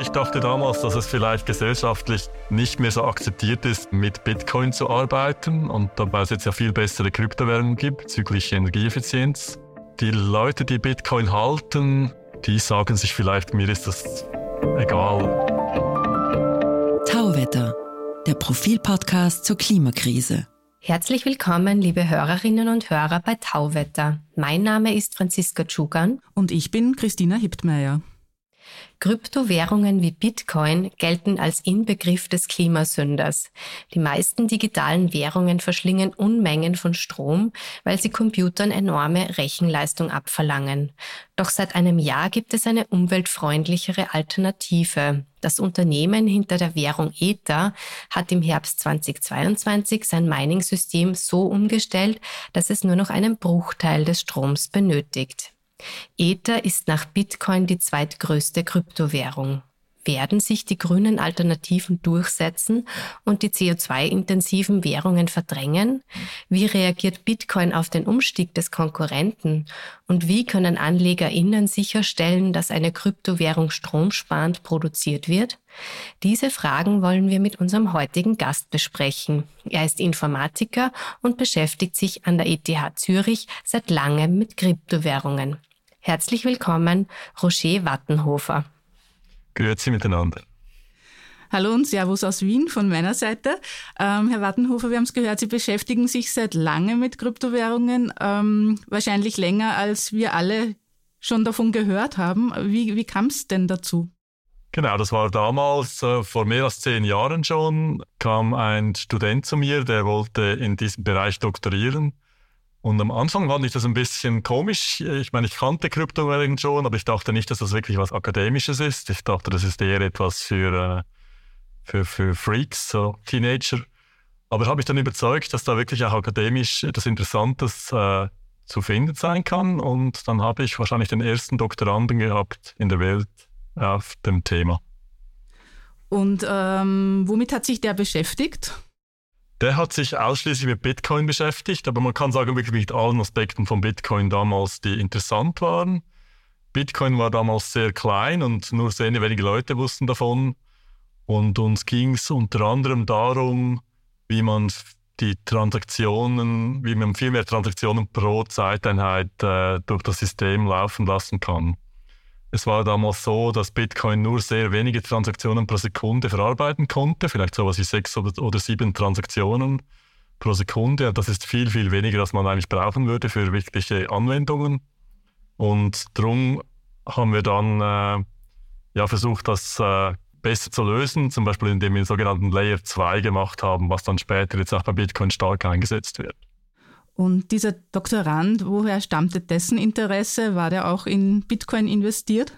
Ich dachte damals, dass es vielleicht gesellschaftlich nicht mehr so akzeptiert ist, mit Bitcoin zu arbeiten und dabei es jetzt ja viel bessere Kryptowährungen gibt bezüglich Energieeffizienz. Die Leute, die Bitcoin halten, die sagen sich vielleicht, mir ist das egal. Tauwetter, der Profilpodcast zur Klimakrise. Herzlich willkommen, liebe Hörerinnen und Hörer bei Tauwetter. Mein Name ist Franziska Tschugan. Und ich bin Christina Hiptmeier. Kryptowährungen wie Bitcoin gelten als Inbegriff des Klimasünders. Die meisten digitalen Währungen verschlingen Unmengen von Strom, weil sie Computern enorme Rechenleistung abverlangen. Doch seit einem Jahr gibt es eine umweltfreundlichere Alternative. Das Unternehmen hinter der Währung Ether hat im Herbst 2022 sein Mining-System so umgestellt, dass es nur noch einen Bruchteil des Stroms benötigt. Ether ist nach Bitcoin die zweitgrößte Kryptowährung. Werden sich die grünen Alternativen durchsetzen und die CO2-intensiven Währungen verdrängen? Wie reagiert Bitcoin auf den Umstieg des Konkurrenten? Und wie können AnlegerInnen sicherstellen, dass eine Kryptowährung stromsparend produziert wird? Diese Fragen wollen wir mit unserem heutigen Gast besprechen. Er ist Informatiker und beschäftigt sich an der ETH Zürich seit langem mit Kryptowährungen. Herzlich willkommen, Roger Wattenhofer. Grüezi miteinander. Hallo und Servus aus Wien von meiner Seite. Ähm, Herr Wattenhofer, wir haben es gehört, Sie beschäftigen sich seit langem mit Kryptowährungen, ähm, wahrscheinlich länger, als wir alle schon davon gehört haben. Wie, wie kam es denn dazu? Genau, das war damals, äh, vor mehr als zehn Jahren schon, kam ein Student zu mir, der wollte in diesem Bereich doktorieren und am Anfang fand ich das ein bisschen komisch. Ich meine, ich kannte Kryptowährungen schon, aber ich dachte nicht, dass das wirklich was Akademisches ist. Ich dachte, das ist eher etwas für, äh, für, für Freaks, so Teenager. Aber habe mich dann überzeugt, dass da wirklich auch akademisch etwas Interessantes äh, zu finden sein kann. Und dann habe ich wahrscheinlich den ersten Doktoranden gehabt in der Welt auf dem Thema. Und ähm, womit hat sich der beschäftigt? Der hat sich ausschließlich mit Bitcoin beschäftigt, aber man kann sagen, wirklich mit allen Aspekten von Bitcoin damals, die interessant waren. Bitcoin war damals sehr klein und nur sehr wenige Leute wussten davon. Und uns ging es unter anderem darum, wie man die Transaktionen, wie man viel mehr Transaktionen pro Zeiteinheit äh, durch das System laufen lassen kann. Es war damals so, dass Bitcoin nur sehr wenige Transaktionen pro Sekunde verarbeiten konnte, vielleicht so was wie sechs oder, oder sieben Transaktionen pro Sekunde. Das ist viel, viel weniger, als man eigentlich brauchen würde für wirkliche Anwendungen. Und darum haben wir dann äh, ja, versucht, das äh, besser zu lösen, zum Beispiel indem wir einen sogenannten Layer 2 gemacht haben, was dann später jetzt auch bei Bitcoin stark eingesetzt wird. Und dieser Doktorand, woher stammte dessen Interesse? War der auch in Bitcoin investiert?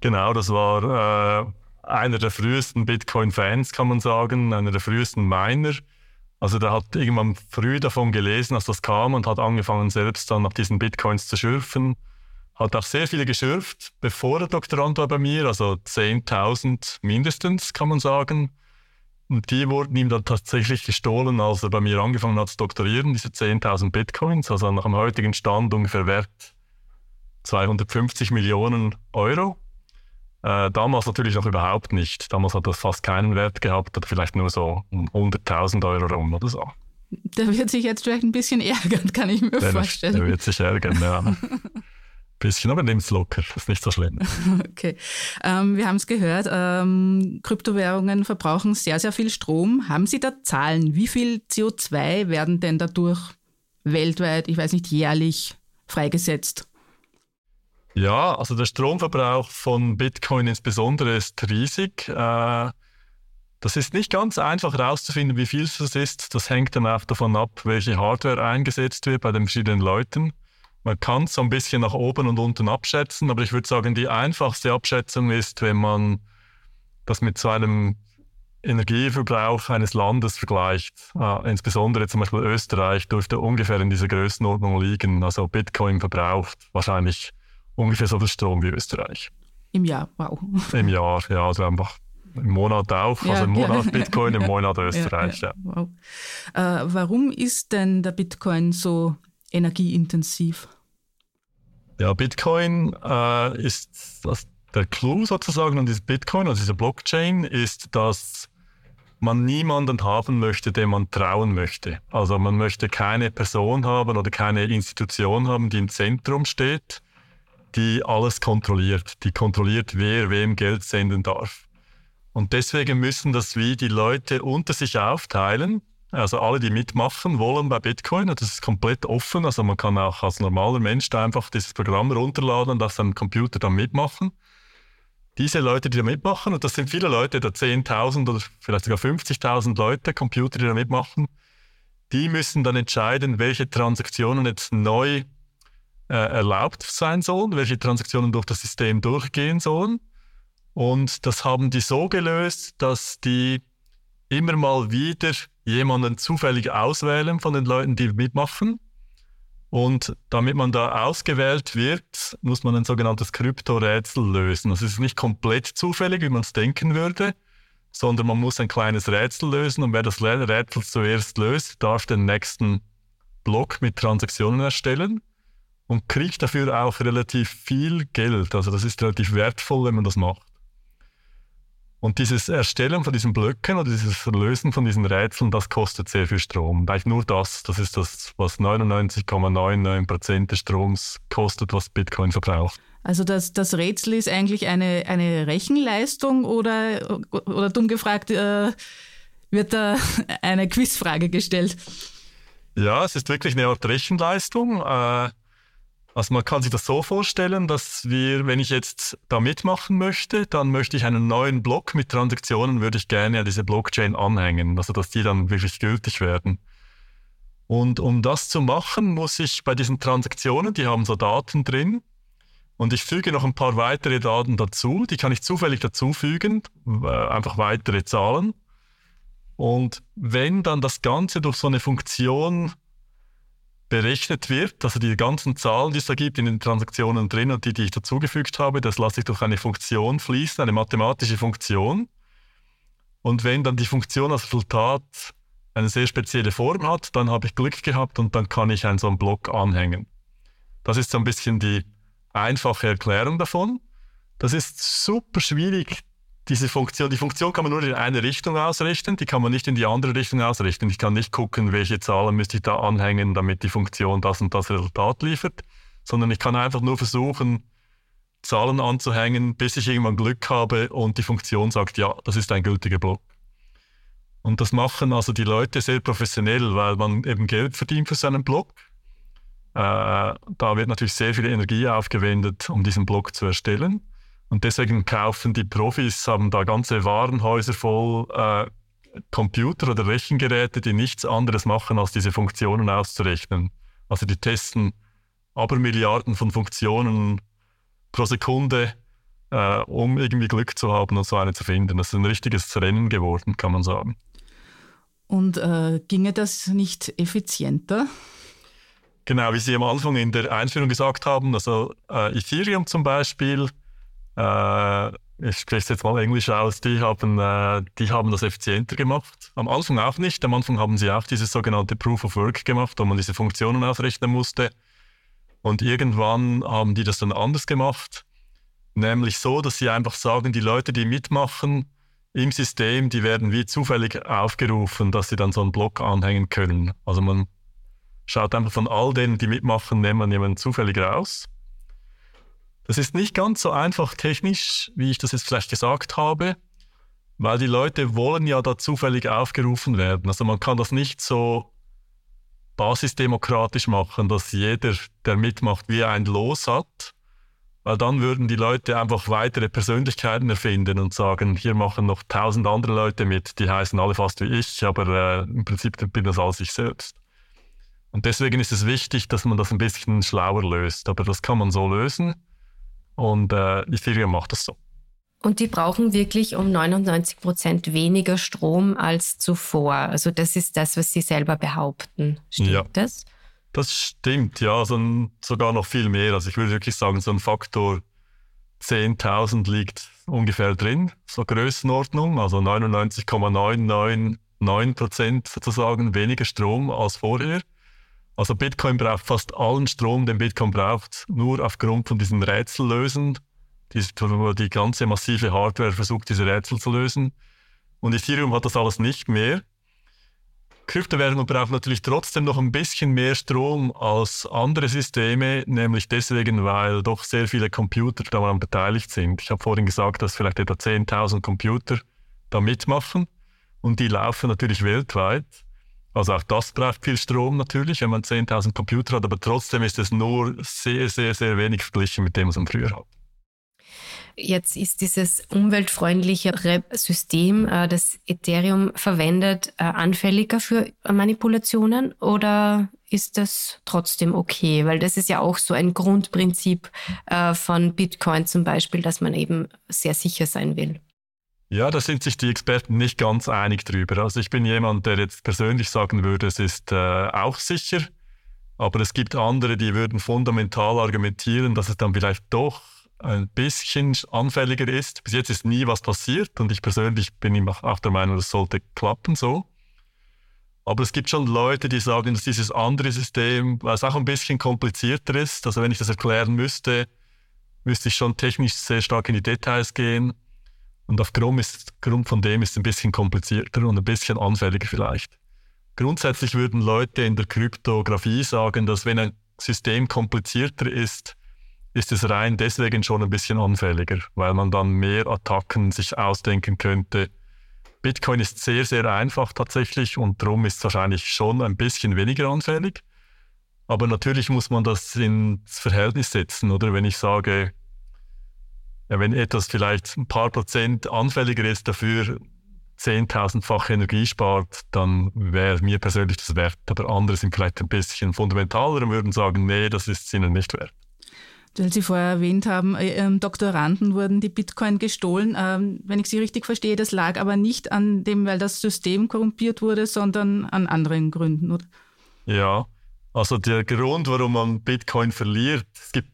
Genau, das war äh, einer der frühesten Bitcoin-Fans, kann man sagen, einer der frühesten Miner. Also der hat irgendwann früh davon gelesen, als das kam und hat angefangen, selbst dann nach diesen Bitcoins zu schürfen. Hat auch sehr viele geschürft, bevor der Doktorand war bei mir, also 10.000 mindestens, kann man sagen. Und die wurden ihm dann tatsächlich gestohlen, als er bei mir angefangen hat zu doktorieren, diese 10.000 Bitcoins, also nach dem heutigen Stand ungefähr wert 250 Millionen Euro. Äh, damals natürlich noch überhaupt nicht. Damals hat das fast keinen Wert gehabt, oder vielleicht nur so um 100.000 Euro rum oder so. Der wird sich jetzt vielleicht ein bisschen ärgern, kann ich mir der vorstellen. Der wird sich ärgern, ja. Bisschen, aber nimm's locker, das ist nicht so schlimm. Okay. Ähm, wir haben es gehört, ähm, Kryptowährungen verbrauchen sehr, sehr viel Strom. Haben Sie da Zahlen? Wie viel CO2 werden denn dadurch weltweit, ich weiß nicht, jährlich freigesetzt? Ja, also der Stromverbrauch von Bitcoin insbesondere ist riesig. Äh, das ist nicht ganz einfach herauszufinden, wie viel es ist. Das hängt dann auch davon ab, welche Hardware eingesetzt wird bei den verschiedenen Leuten. Man kann es so ein bisschen nach oben und unten abschätzen, aber ich würde sagen, die einfachste Abschätzung ist, wenn man das mit so einem Energieverbrauch eines Landes vergleicht. Äh, insbesondere zum Beispiel Österreich dürfte ungefähr in dieser Größenordnung liegen. Also Bitcoin verbraucht wahrscheinlich ungefähr so viel Strom wie Österreich. Im Jahr, wow. Im Jahr, ja, also einfach im Monat auch, ja, also im Monat ja. Bitcoin, im Monat Österreich. Ja, wow. äh, warum ist denn der Bitcoin so energieintensiv? Ja, Bitcoin äh, ist, das, der Clou sozusagen an diesem Bitcoin, also dieser Blockchain, ist, dass man niemanden haben möchte, dem man trauen möchte. Also man möchte keine Person haben oder keine Institution haben, die im Zentrum steht, die alles kontrolliert, die kontrolliert, wer wem Geld senden darf. Und deswegen müssen das wie die Leute unter sich aufteilen. Also alle, die mitmachen wollen bei Bitcoin, das ist komplett offen. Also man kann auch als normaler Mensch da einfach dieses Programm runterladen und auf seinem Computer dann mitmachen diese Leute, die da mitmachen, und das sind viele Leute, da 10.000 oder vielleicht sogar 50.000 Leute, Computer, die da mitmachen, die müssen dann entscheiden, welche Transaktionen jetzt neu äh, erlaubt sein sollen, welche Transaktionen durch das System durchgehen sollen. Und das haben die so gelöst, dass die immer mal wieder jemanden zufällig auswählen von den Leuten, die mitmachen. Und damit man da ausgewählt wird, muss man ein sogenanntes Kryptorätsel lösen. Das ist nicht komplett zufällig, wie man es denken würde, sondern man muss ein kleines Rätsel lösen und wer das Rätsel zuerst löst, darf den nächsten Block mit Transaktionen erstellen und kriegt dafür auch relativ viel Geld. Also das ist relativ wertvoll, wenn man das macht. Und dieses Erstellen von diesen Blöcken oder dieses Lösen von diesen Rätseln, das kostet sehr viel Strom. Eigentlich nur das, das ist das, was 99,99% des Stroms kostet, was Bitcoin verbraucht. Also das, das Rätsel ist eigentlich eine, eine Rechenleistung oder, oder dumm gefragt, äh, wird da eine Quizfrage gestellt? Ja, es ist wirklich eine Art Rechenleistung. Äh, also man kann sich das so vorstellen, dass wir, wenn ich jetzt da mitmachen möchte, dann möchte ich einen neuen Block mit Transaktionen, würde ich gerne an diese Blockchain anhängen, also dass die dann wirklich gültig werden. Und um das zu machen, muss ich bei diesen Transaktionen, die haben so Daten drin, und ich füge noch ein paar weitere Daten dazu, die kann ich zufällig dazufügen, äh, einfach weitere Zahlen. Und wenn dann das Ganze durch so eine Funktion berechnet wird, also die ganzen Zahlen, die es da gibt in den Transaktionen drin und die, die ich dazugefügt habe, das lasse ich durch eine Funktion fließen, eine mathematische Funktion. Und wenn dann die Funktion als Resultat eine sehr spezielle Form hat, dann habe ich Glück gehabt und dann kann ich einen so einen Block anhängen. Das ist so ein bisschen die einfache Erklärung davon. Das ist super schwierig diese Funktion, die Funktion kann man nur in eine Richtung ausrichten, die kann man nicht in die andere Richtung ausrichten. Ich kann nicht gucken, welche Zahlen müsste ich da anhängen, damit die Funktion das und das Resultat liefert, sondern ich kann einfach nur versuchen, Zahlen anzuhängen, bis ich irgendwann Glück habe und die Funktion sagt, ja, das ist ein gültiger Block. Und das machen also die Leute sehr professionell, weil man eben Geld verdient für seinen Block. Äh, da wird natürlich sehr viel Energie aufgewendet, um diesen Block zu erstellen. Und deswegen kaufen die Profis, haben da ganze Warenhäuser voll äh, Computer oder Rechengeräte, die nichts anderes machen, als diese Funktionen auszurechnen. Also die testen aber Milliarden von Funktionen pro Sekunde, äh, um irgendwie Glück zu haben und so eine zu finden. Das ist ein richtiges Rennen geworden, kann man sagen. Und äh, ginge das nicht effizienter? Genau, wie Sie am Anfang in der Einführung gesagt haben, also äh, Ethereum zum Beispiel äh, ich spreche es jetzt mal Englisch aus, die haben, äh, die haben das effizienter gemacht. Am Anfang auch nicht. Am Anfang haben sie auch dieses sogenannte Proof of Work gemacht, wo man diese Funktionen ausrechnen musste. Und irgendwann haben die das dann anders gemacht. Nämlich so, dass sie einfach sagen, die Leute, die mitmachen im System, die werden wie zufällig aufgerufen, dass sie dann so einen Block anhängen können. Also man schaut einfach von all denen, die mitmachen, nimmt man jemanden zufällig raus das ist nicht ganz so einfach technisch, wie ich das jetzt vielleicht gesagt habe, weil die Leute wollen ja da zufällig aufgerufen werden. Also man kann das nicht so basisdemokratisch machen, dass jeder, der mitmacht, wie ein Los hat, weil dann würden die Leute einfach weitere Persönlichkeiten erfinden und sagen, hier machen noch tausend andere Leute mit, die heißen alle fast wie ich, aber äh, im Prinzip bin das alles ich selbst. Und deswegen ist es wichtig, dass man das ein bisschen schlauer löst. Aber das kann man so lösen. Und äh, Ethereum macht das so. Und die brauchen wirklich um 99 Prozent weniger Strom als zuvor. Also das ist das, was sie selber behaupten. Stimmt ja. das? Das stimmt, ja. Also sogar noch viel mehr. Also ich würde wirklich sagen, so ein Faktor 10.000 liegt ungefähr drin, so Größenordnung, also 99,999 Prozent sozusagen weniger Strom als vorher. Also Bitcoin braucht fast allen Strom, den Bitcoin braucht, nur aufgrund von diesen Rätsellösen die, wo die ganze massive Hardware versucht, diese Rätsel zu lösen. Und Ethereum hat das alles nicht mehr. Kryptowährungen brauchen natürlich trotzdem noch ein bisschen mehr Strom als andere Systeme, nämlich deswegen, weil doch sehr viele Computer daran beteiligt sind. Ich habe vorhin gesagt, dass vielleicht etwa 10.000 Computer da mitmachen und die laufen natürlich weltweit. Also auch das braucht viel Strom natürlich, wenn man 10.000 Computer hat, aber trotzdem ist es nur sehr, sehr, sehr wenig verglichen mit dem, was man früher hat. Jetzt ist dieses umweltfreundlichere System, äh, das Ethereum verwendet, äh, anfälliger für Manipulationen oder ist das trotzdem okay? Weil das ist ja auch so ein Grundprinzip äh, von Bitcoin zum Beispiel, dass man eben sehr sicher sein will. Ja, da sind sich die Experten nicht ganz einig drüber. Also ich bin jemand, der jetzt persönlich sagen würde, es ist äh, auch sicher. Aber es gibt andere, die würden fundamental argumentieren, dass es dann vielleicht doch ein bisschen anfälliger ist. Bis jetzt ist nie was passiert und ich persönlich bin auch der Meinung, das sollte klappen so. Aber es gibt schon Leute, die sagen, dass dieses andere System, weil es auch ein bisschen komplizierter ist, also wenn ich das erklären müsste, müsste ich schon technisch sehr stark in die Details gehen. Und aufgrund ist, von dem ist es ein bisschen komplizierter und ein bisschen anfälliger vielleicht. Grundsätzlich würden Leute in der Kryptographie sagen, dass wenn ein System komplizierter ist, ist es rein deswegen schon ein bisschen anfälliger, weil man dann mehr Attacken sich ausdenken könnte. Bitcoin ist sehr, sehr einfach tatsächlich und darum ist es wahrscheinlich schon ein bisschen weniger anfällig. Aber natürlich muss man das ins Verhältnis setzen, oder? Wenn ich sage, ja, wenn etwas vielleicht ein paar Prozent anfälliger ist, dafür 10.000-fach Energie spart, dann wäre mir persönlich das wert. Aber andere sind vielleicht ein bisschen fundamentaler und würden sagen, nee, das ist es ihnen nicht wert weil Sie vorher erwähnt haben, äh, Doktoranden wurden die Bitcoin gestohlen. Ähm, wenn ich Sie richtig verstehe, das lag aber nicht an dem, weil das System korrumpiert wurde, sondern an anderen Gründen, oder? Ja, also der Grund, warum man Bitcoin verliert, es gibt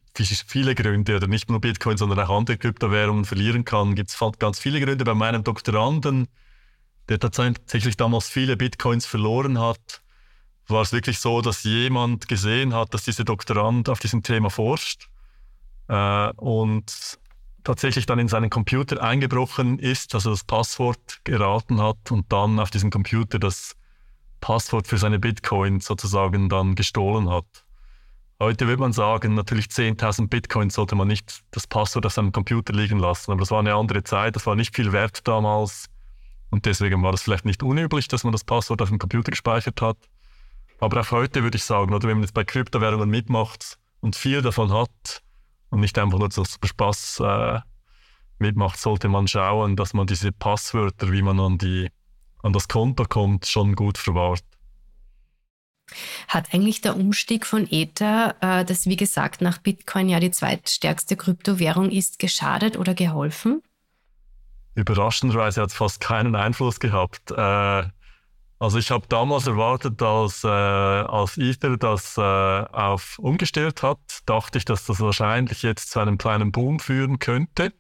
viele Gründe, oder nicht nur Bitcoin, sondern auch andere Kryptowährungen verlieren kann, gibt es ganz viele Gründe. Bei meinem Doktoranden, der tatsächlich damals viele Bitcoins verloren hat, war es wirklich so, dass jemand gesehen hat, dass dieser Doktorand auf diesem Thema forscht äh, und tatsächlich dann in seinen Computer eingebrochen ist, also das Passwort geraten hat und dann auf diesem Computer das Passwort für seine Bitcoin sozusagen dann gestohlen hat. Heute würde man sagen, natürlich 10.000 Bitcoins sollte man nicht das Passwort auf seinem Computer liegen lassen, aber das war eine andere Zeit, das war nicht viel wert damals und deswegen war es vielleicht nicht unüblich, dass man das Passwort auf dem Computer gespeichert hat. Aber auch heute würde ich sagen, oder wenn man jetzt bei Kryptowährungen mitmacht und viel davon hat, und nicht einfach nur zum Spaß äh, mitmacht, sollte man schauen, dass man diese Passwörter, wie man an, die, an das Konto kommt, schon gut verwahrt. Hat eigentlich der Umstieg von Ether, äh, das wie gesagt nach Bitcoin ja die zweitstärkste Kryptowährung ist, geschadet oder geholfen? Überraschenderweise hat es fast keinen Einfluss gehabt. Äh, also ich habe damals erwartet, als, äh, als Ether das äh, auf umgestellt hat, dachte ich, dass das wahrscheinlich jetzt zu einem kleinen Boom führen könnte.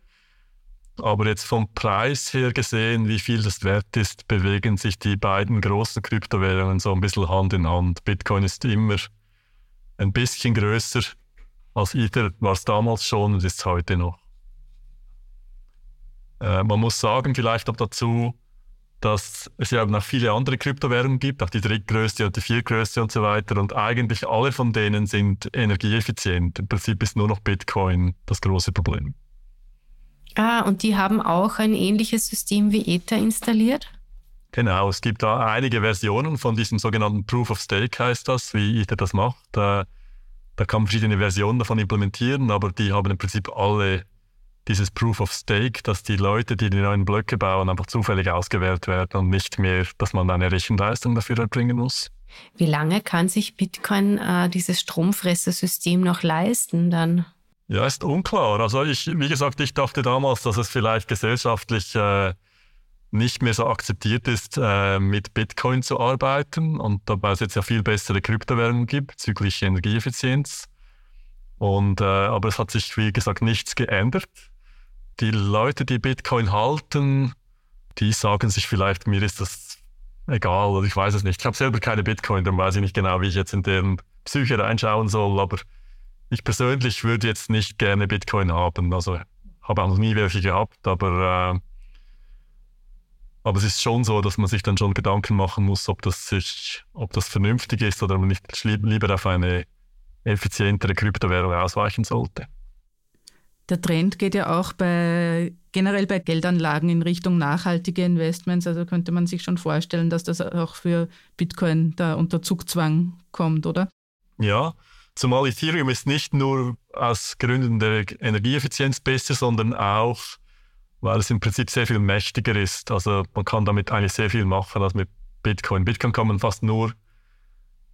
Aber jetzt vom Preis her gesehen, wie viel das wert ist, bewegen sich die beiden großen Kryptowährungen so ein bisschen Hand in Hand. Bitcoin ist immer ein bisschen größer als Ether, war es damals schon und ist heute noch. Äh, man muss sagen, vielleicht noch dazu, dass es ja noch viele andere Kryptowährungen gibt, auch die drittgrößte und die viertgrößte und so weiter. Und eigentlich alle von denen sind energieeffizient. Im Prinzip ist nur noch Bitcoin das große Problem. Ah, und die haben auch ein ähnliches System wie Ether installiert? Genau, es gibt da einige Versionen von diesem sogenannten Proof of Stake heißt das, wie Ether das macht. Da, da kann man verschiedene Versionen davon implementieren, aber die haben im Prinzip alle dieses Proof of Stake, dass die Leute, die die neuen Blöcke bauen, einfach zufällig ausgewählt werden und nicht mehr, dass man eine Rechenleistung dafür erbringen muss. Wie lange kann sich Bitcoin äh, dieses Stromfressersystem noch leisten dann? Ja, ist unklar. Also ich, wie gesagt, ich dachte damals, dass es vielleicht gesellschaftlich äh, nicht mehr so akzeptiert ist, äh, mit Bitcoin zu arbeiten und dabei es jetzt ja viel bessere Kryptowährungen gibt bezüglich Energieeffizienz. Und, äh, aber es hat sich, wie gesagt, nichts geändert die Leute, die Bitcoin halten, die sagen sich vielleicht, mir ist das egal oder ich weiß es nicht. Ich habe selber keine Bitcoin, dann weiß ich nicht genau, wie ich jetzt in deren Psyche reinschauen soll, aber ich persönlich würde jetzt nicht gerne Bitcoin haben. Also habe auch noch nie welche gehabt, aber, äh, aber es ist schon so, dass man sich dann schon Gedanken machen muss, ob das, sich, ob das vernünftig ist oder man nicht lieber auf eine effizientere Kryptowährung ausweichen sollte. Der Trend geht ja auch bei, generell bei Geldanlagen in Richtung nachhaltige Investments. Also könnte man sich schon vorstellen, dass das auch für Bitcoin da unter Zugzwang kommt, oder? Ja, zumal Ethereum ist nicht nur aus Gründen der Energieeffizienz besser, sondern auch, weil es im Prinzip sehr viel mächtiger ist. Also man kann damit eigentlich sehr viel machen als mit Bitcoin. Bitcoin kann man fast nur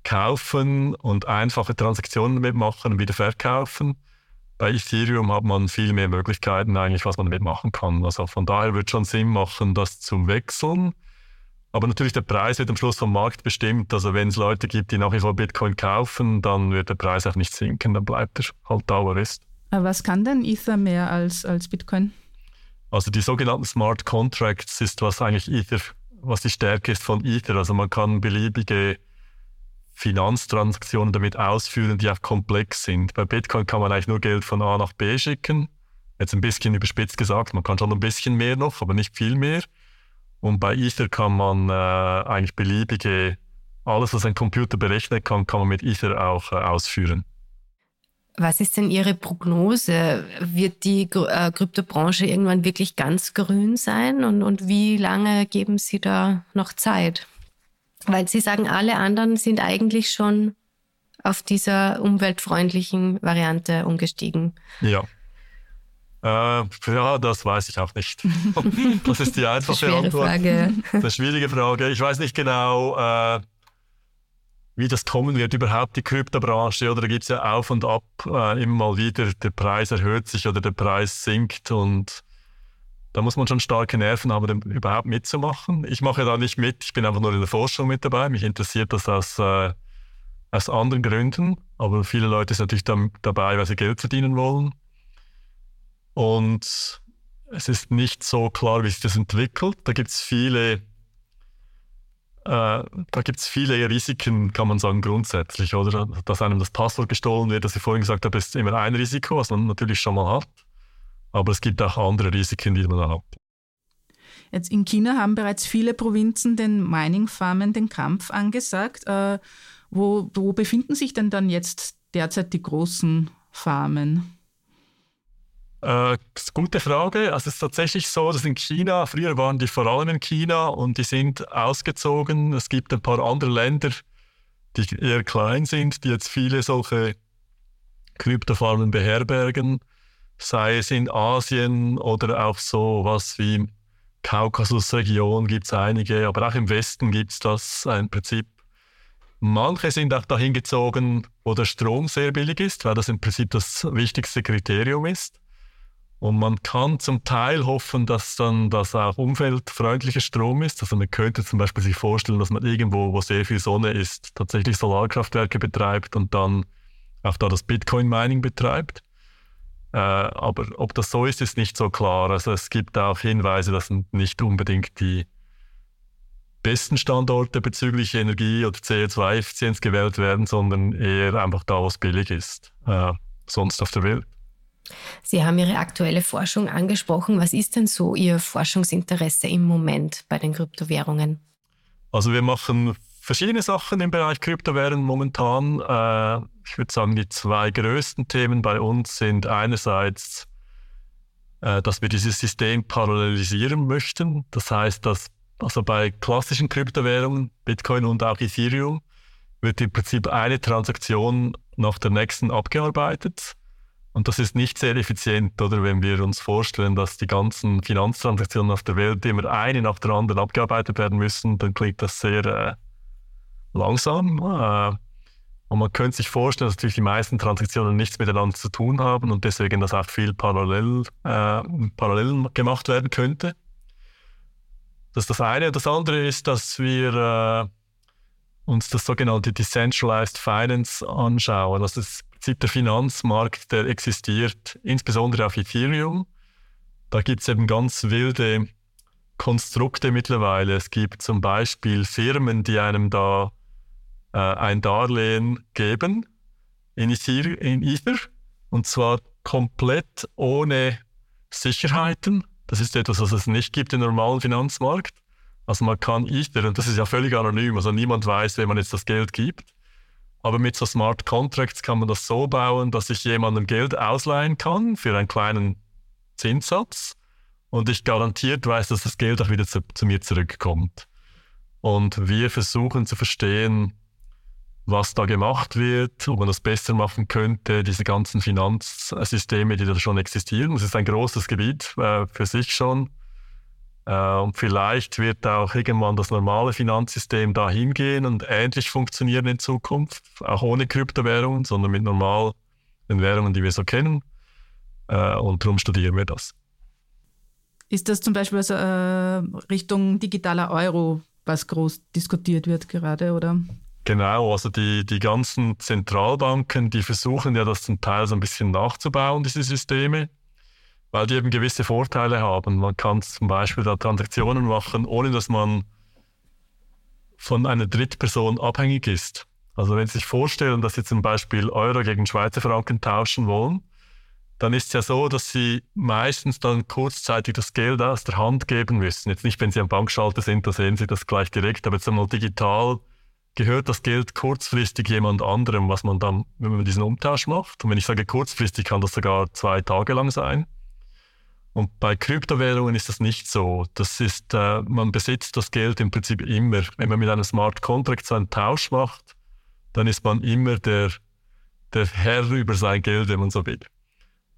kaufen und einfache Transaktionen damit machen und wieder verkaufen. Bei Ethereum hat man viel mehr Möglichkeiten eigentlich, was man damit machen kann. Also von daher wird schon Sinn machen, das zu wechseln. Aber natürlich der Preis wird am Schluss vom Markt bestimmt. Also wenn es Leute gibt, die nach wie vor Bitcoin kaufen, dann wird der Preis auch nicht sinken, dann bleibt er halt da, wo er ist. Aber was kann denn Ether mehr als, als Bitcoin? Also die sogenannten Smart Contracts ist was eigentlich Ether, was die Stärke ist von Ether. Also man kann beliebige Finanztransaktionen damit ausführen, die auch komplex sind. Bei Bitcoin kann man eigentlich nur Geld von A nach B schicken. Jetzt ein bisschen überspitzt gesagt, man kann schon ein bisschen mehr noch, aber nicht viel mehr. Und bei Ether kann man äh, eigentlich beliebige, alles, was ein Computer berechnen kann, kann man mit Ether auch äh, ausführen. Was ist denn Ihre Prognose? Wird die äh, Kryptobranche irgendwann wirklich ganz grün sein? Und, und wie lange geben Sie da noch Zeit? Weil Sie sagen, alle anderen sind eigentlich schon auf dieser umweltfreundlichen Variante umgestiegen. Ja. Äh, ja, das weiß ich auch nicht. Das ist die einfache Antwort. Frage. Das ist eine schwierige Frage. Ich weiß nicht genau, äh, wie das kommen wird, überhaupt die Kryptobranche. Oder da gibt es ja auf und ab äh, immer mal wieder, der Preis erhöht sich oder der Preis sinkt. Und da muss man schon starke Nerven haben, um überhaupt mitzumachen. Ich mache da nicht mit, ich bin einfach nur in der Forschung mit dabei. Mich interessiert das aus, äh, aus anderen Gründen. Aber viele Leute sind natürlich da, dabei, weil sie Geld verdienen wollen. Und es ist nicht so klar, wie sich das entwickelt. Da gibt es viele, äh, viele Risiken, kann man sagen, grundsätzlich, oder? Dass einem das Passwort gestohlen wird, das ich vorhin gesagt habe, ist immer ein Risiko, was man natürlich schon mal hat. Aber es gibt auch andere Risiken, die man hat. Jetzt in China haben bereits viele Provinzen den Mining-Farmen den Kampf angesagt. Äh, wo, wo befinden sich denn dann jetzt derzeit die großen Farmen? Äh, gute Frage. Also es ist tatsächlich so, dass in China, früher waren die vor allem in China und die sind ausgezogen. Es gibt ein paar andere Länder, die eher klein sind, die jetzt viele solche Kryptofarmen beherbergen sei es in Asien oder auch so was wie Kaukasusregion gibt es einige, aber auch im Westen gibt es das im Prinzip. Manche sind auch dahin gezogen, wo der Strom sehr billig ist, weil das im Prinzip das wichtigste Kriterium ist. Und man kann zum Teil hoffen, dass dann das auch umweltfreundlicher Strom ist. Also man könnte zum Beispiel sich vorstellen, dass man irgendwo, wo sehr viel Sonne ist, tatsächlich Solarkraftwerke betreibt und dann auch da das Bitcoin-Mining betreibt. Äh, aber ob das so ist, ist nicht so klar. Also es gibt auch Hinweise, dass nicht unbedingt die besten Standorte bezüglich Energie oder CO2-Effizienz gewählt werden, sondern eher einfach da, wo es billig ist, äh, sonst auf der Welt. Sie haben Ihre aktuelle Forschung angesprochen. Was ist denn so Ihr Forschungsinteresse im Moment bei den Kryptowährungen? Also wir machen verschiedene Sachen im Bereich Kryptowährungen momentan. Äh, ich würde sagen, die zwei größten Themen bei uns sind einerseits, äh, dass wir dieses System parallelisieren möchten. Das heißt, dass also bei klassischen Kryptowährungen, Bitcoin und auch Ethereum, wird im Prinzip eine Transaktion nach der nächsten abgearbeitet. Und das ist nicht sehr effizient, oder wenn wir uns vorstellen, dass die ganzen Finanztransaktionen auf der Welt immer eine nach der anderen abgearbeitet werden müssen, dann klingt das sehr äh, langsam. Äh, und man könnte sich vorstellen, dass natürlich die meisten Transaktionen nichts miteinander zu tun haben und deswegen das auch viel parallel, äh, parallel gemacht werden könnte. Das ist das eine. Das andere ist, dass wir äh, uns das sogenannte Decentralized Finance anschauen. Das ist Prinzip der Finanzmarkt, der existiert, insbesondere auf Ethereum. Da gibt es eben ganz wilde Konstrukte mittlerweile. Es gibt zum Beispiel Firmen, die einem da äh, ein Darlehen geben in Ether, in Ether und zwar komplett ohne Sicherheiten. Das ist etwas, was es nicht gibt im normalen Finanzmarkt. Also man kann Ether, und das ist ja völlig anonym, also niemand weiß, wem man jetzt das Geld gibt. Aber mit so Smart Contracts kann man das so bauen, dass ich jemandem Geld ausleihen kann für einen kleinen Zinssatz und ich garantiert weiß, dass das Geld auch wieder zu, zu mir zurückkommt. Und wir versuchen zu verstehen, was da gemacht wird, ob man das besser machen könnte, diese ganzen Finanzsysteme, die da schon existieren. Das ist ein großes Gebiet äh, für sich schon. Äh, und vielleicht wird auch irgendwann das normale Finanzsystem dahin gehen und ähnlich funktionieren in Zukunft, auch ohne Kryptowährungen, sondern mit normalen Währungen, die wir so kennen. Äh, und darum studieren wir das. Ist das zum Beispiel also, äh, Richtung digitaler Euro, was groß diskutiert wird gerade, oder? Genau, also die, die ganzen Zentralbanken, die versuchen ja das zum Teil so ein bisschen nachzubauen, diese Systeme, weil die eben gewisse Vorteile haben. Man kann zum Beispiel da Transaktionen machen, ohne dass man von einer Drittperson abhängig ist. Also wenn Sie sich vorstellen, dass Sie zum Beispiel Euro gegen Schweizer Franken tauschen wollen, dann ist es ja so, dass Sie meistens dann kurzzeitig das Geld aus der Hand geben müssen. Jetzt nicht, wenn Sie am Bankschalter sind, da sehen Sie das gleich direkt, aber jetzt einmal digital gehört das Geld kurzfristig jemand anderem, was man dann, wenn man diesen Umtausch macht. Und wenn ich sage kurzfristig, kann das sogar zwei Tage lang sein. Und bei Kryptowährungen ist das nicht so. Das ist, äh, man besitzt das Geld im Prinzip immer. Wenn man mit einem Smart Contract so einen Tausch macht, dann ist man immer der, der Herr über sein Geld, wenn man so will.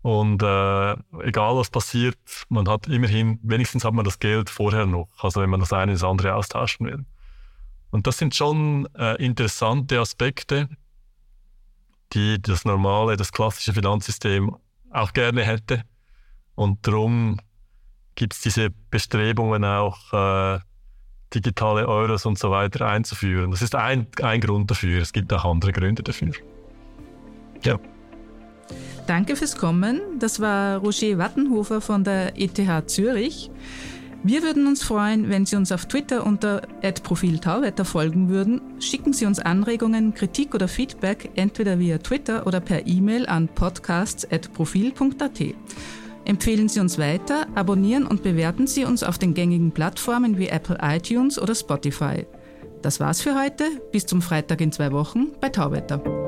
Und äh, egal was passiert, man hat immerhin, wenigstens hat man das Geld vorher noch, also wenn man das eine ins andere austauschen will. Und das sind schon äh, interessante Aspekte, die das normale, das klassische Finanzsystem auch gerne hätte. Und darum gibt es diese Bestrebungen auch, äh, digitale Euros und so weiter einzuführen. Das ist ein, ein Grund dafür. Es gibt auch andere Gründe dafür. Ja. Danke fürs Kommen. Das war Roger Wattenhofer von der ETH Zürich. Wir würden uns freuen, wenn Sie uns auf Twitter unter @profiltauwetter folgen würden. Schicken Sie uns Anregungen, Kritik oder Feedback entweder via Twitter oder per E-Mail an podcasts@profil.at. Empfehlen Sie uns weiter, abonnieren und bewerten Sie uns auf den gängigen Plattformen wie Apple iTunes oder Spotify. Das war's für heute. Bis zum Freitag in zwei Wochen bei Tauwetter.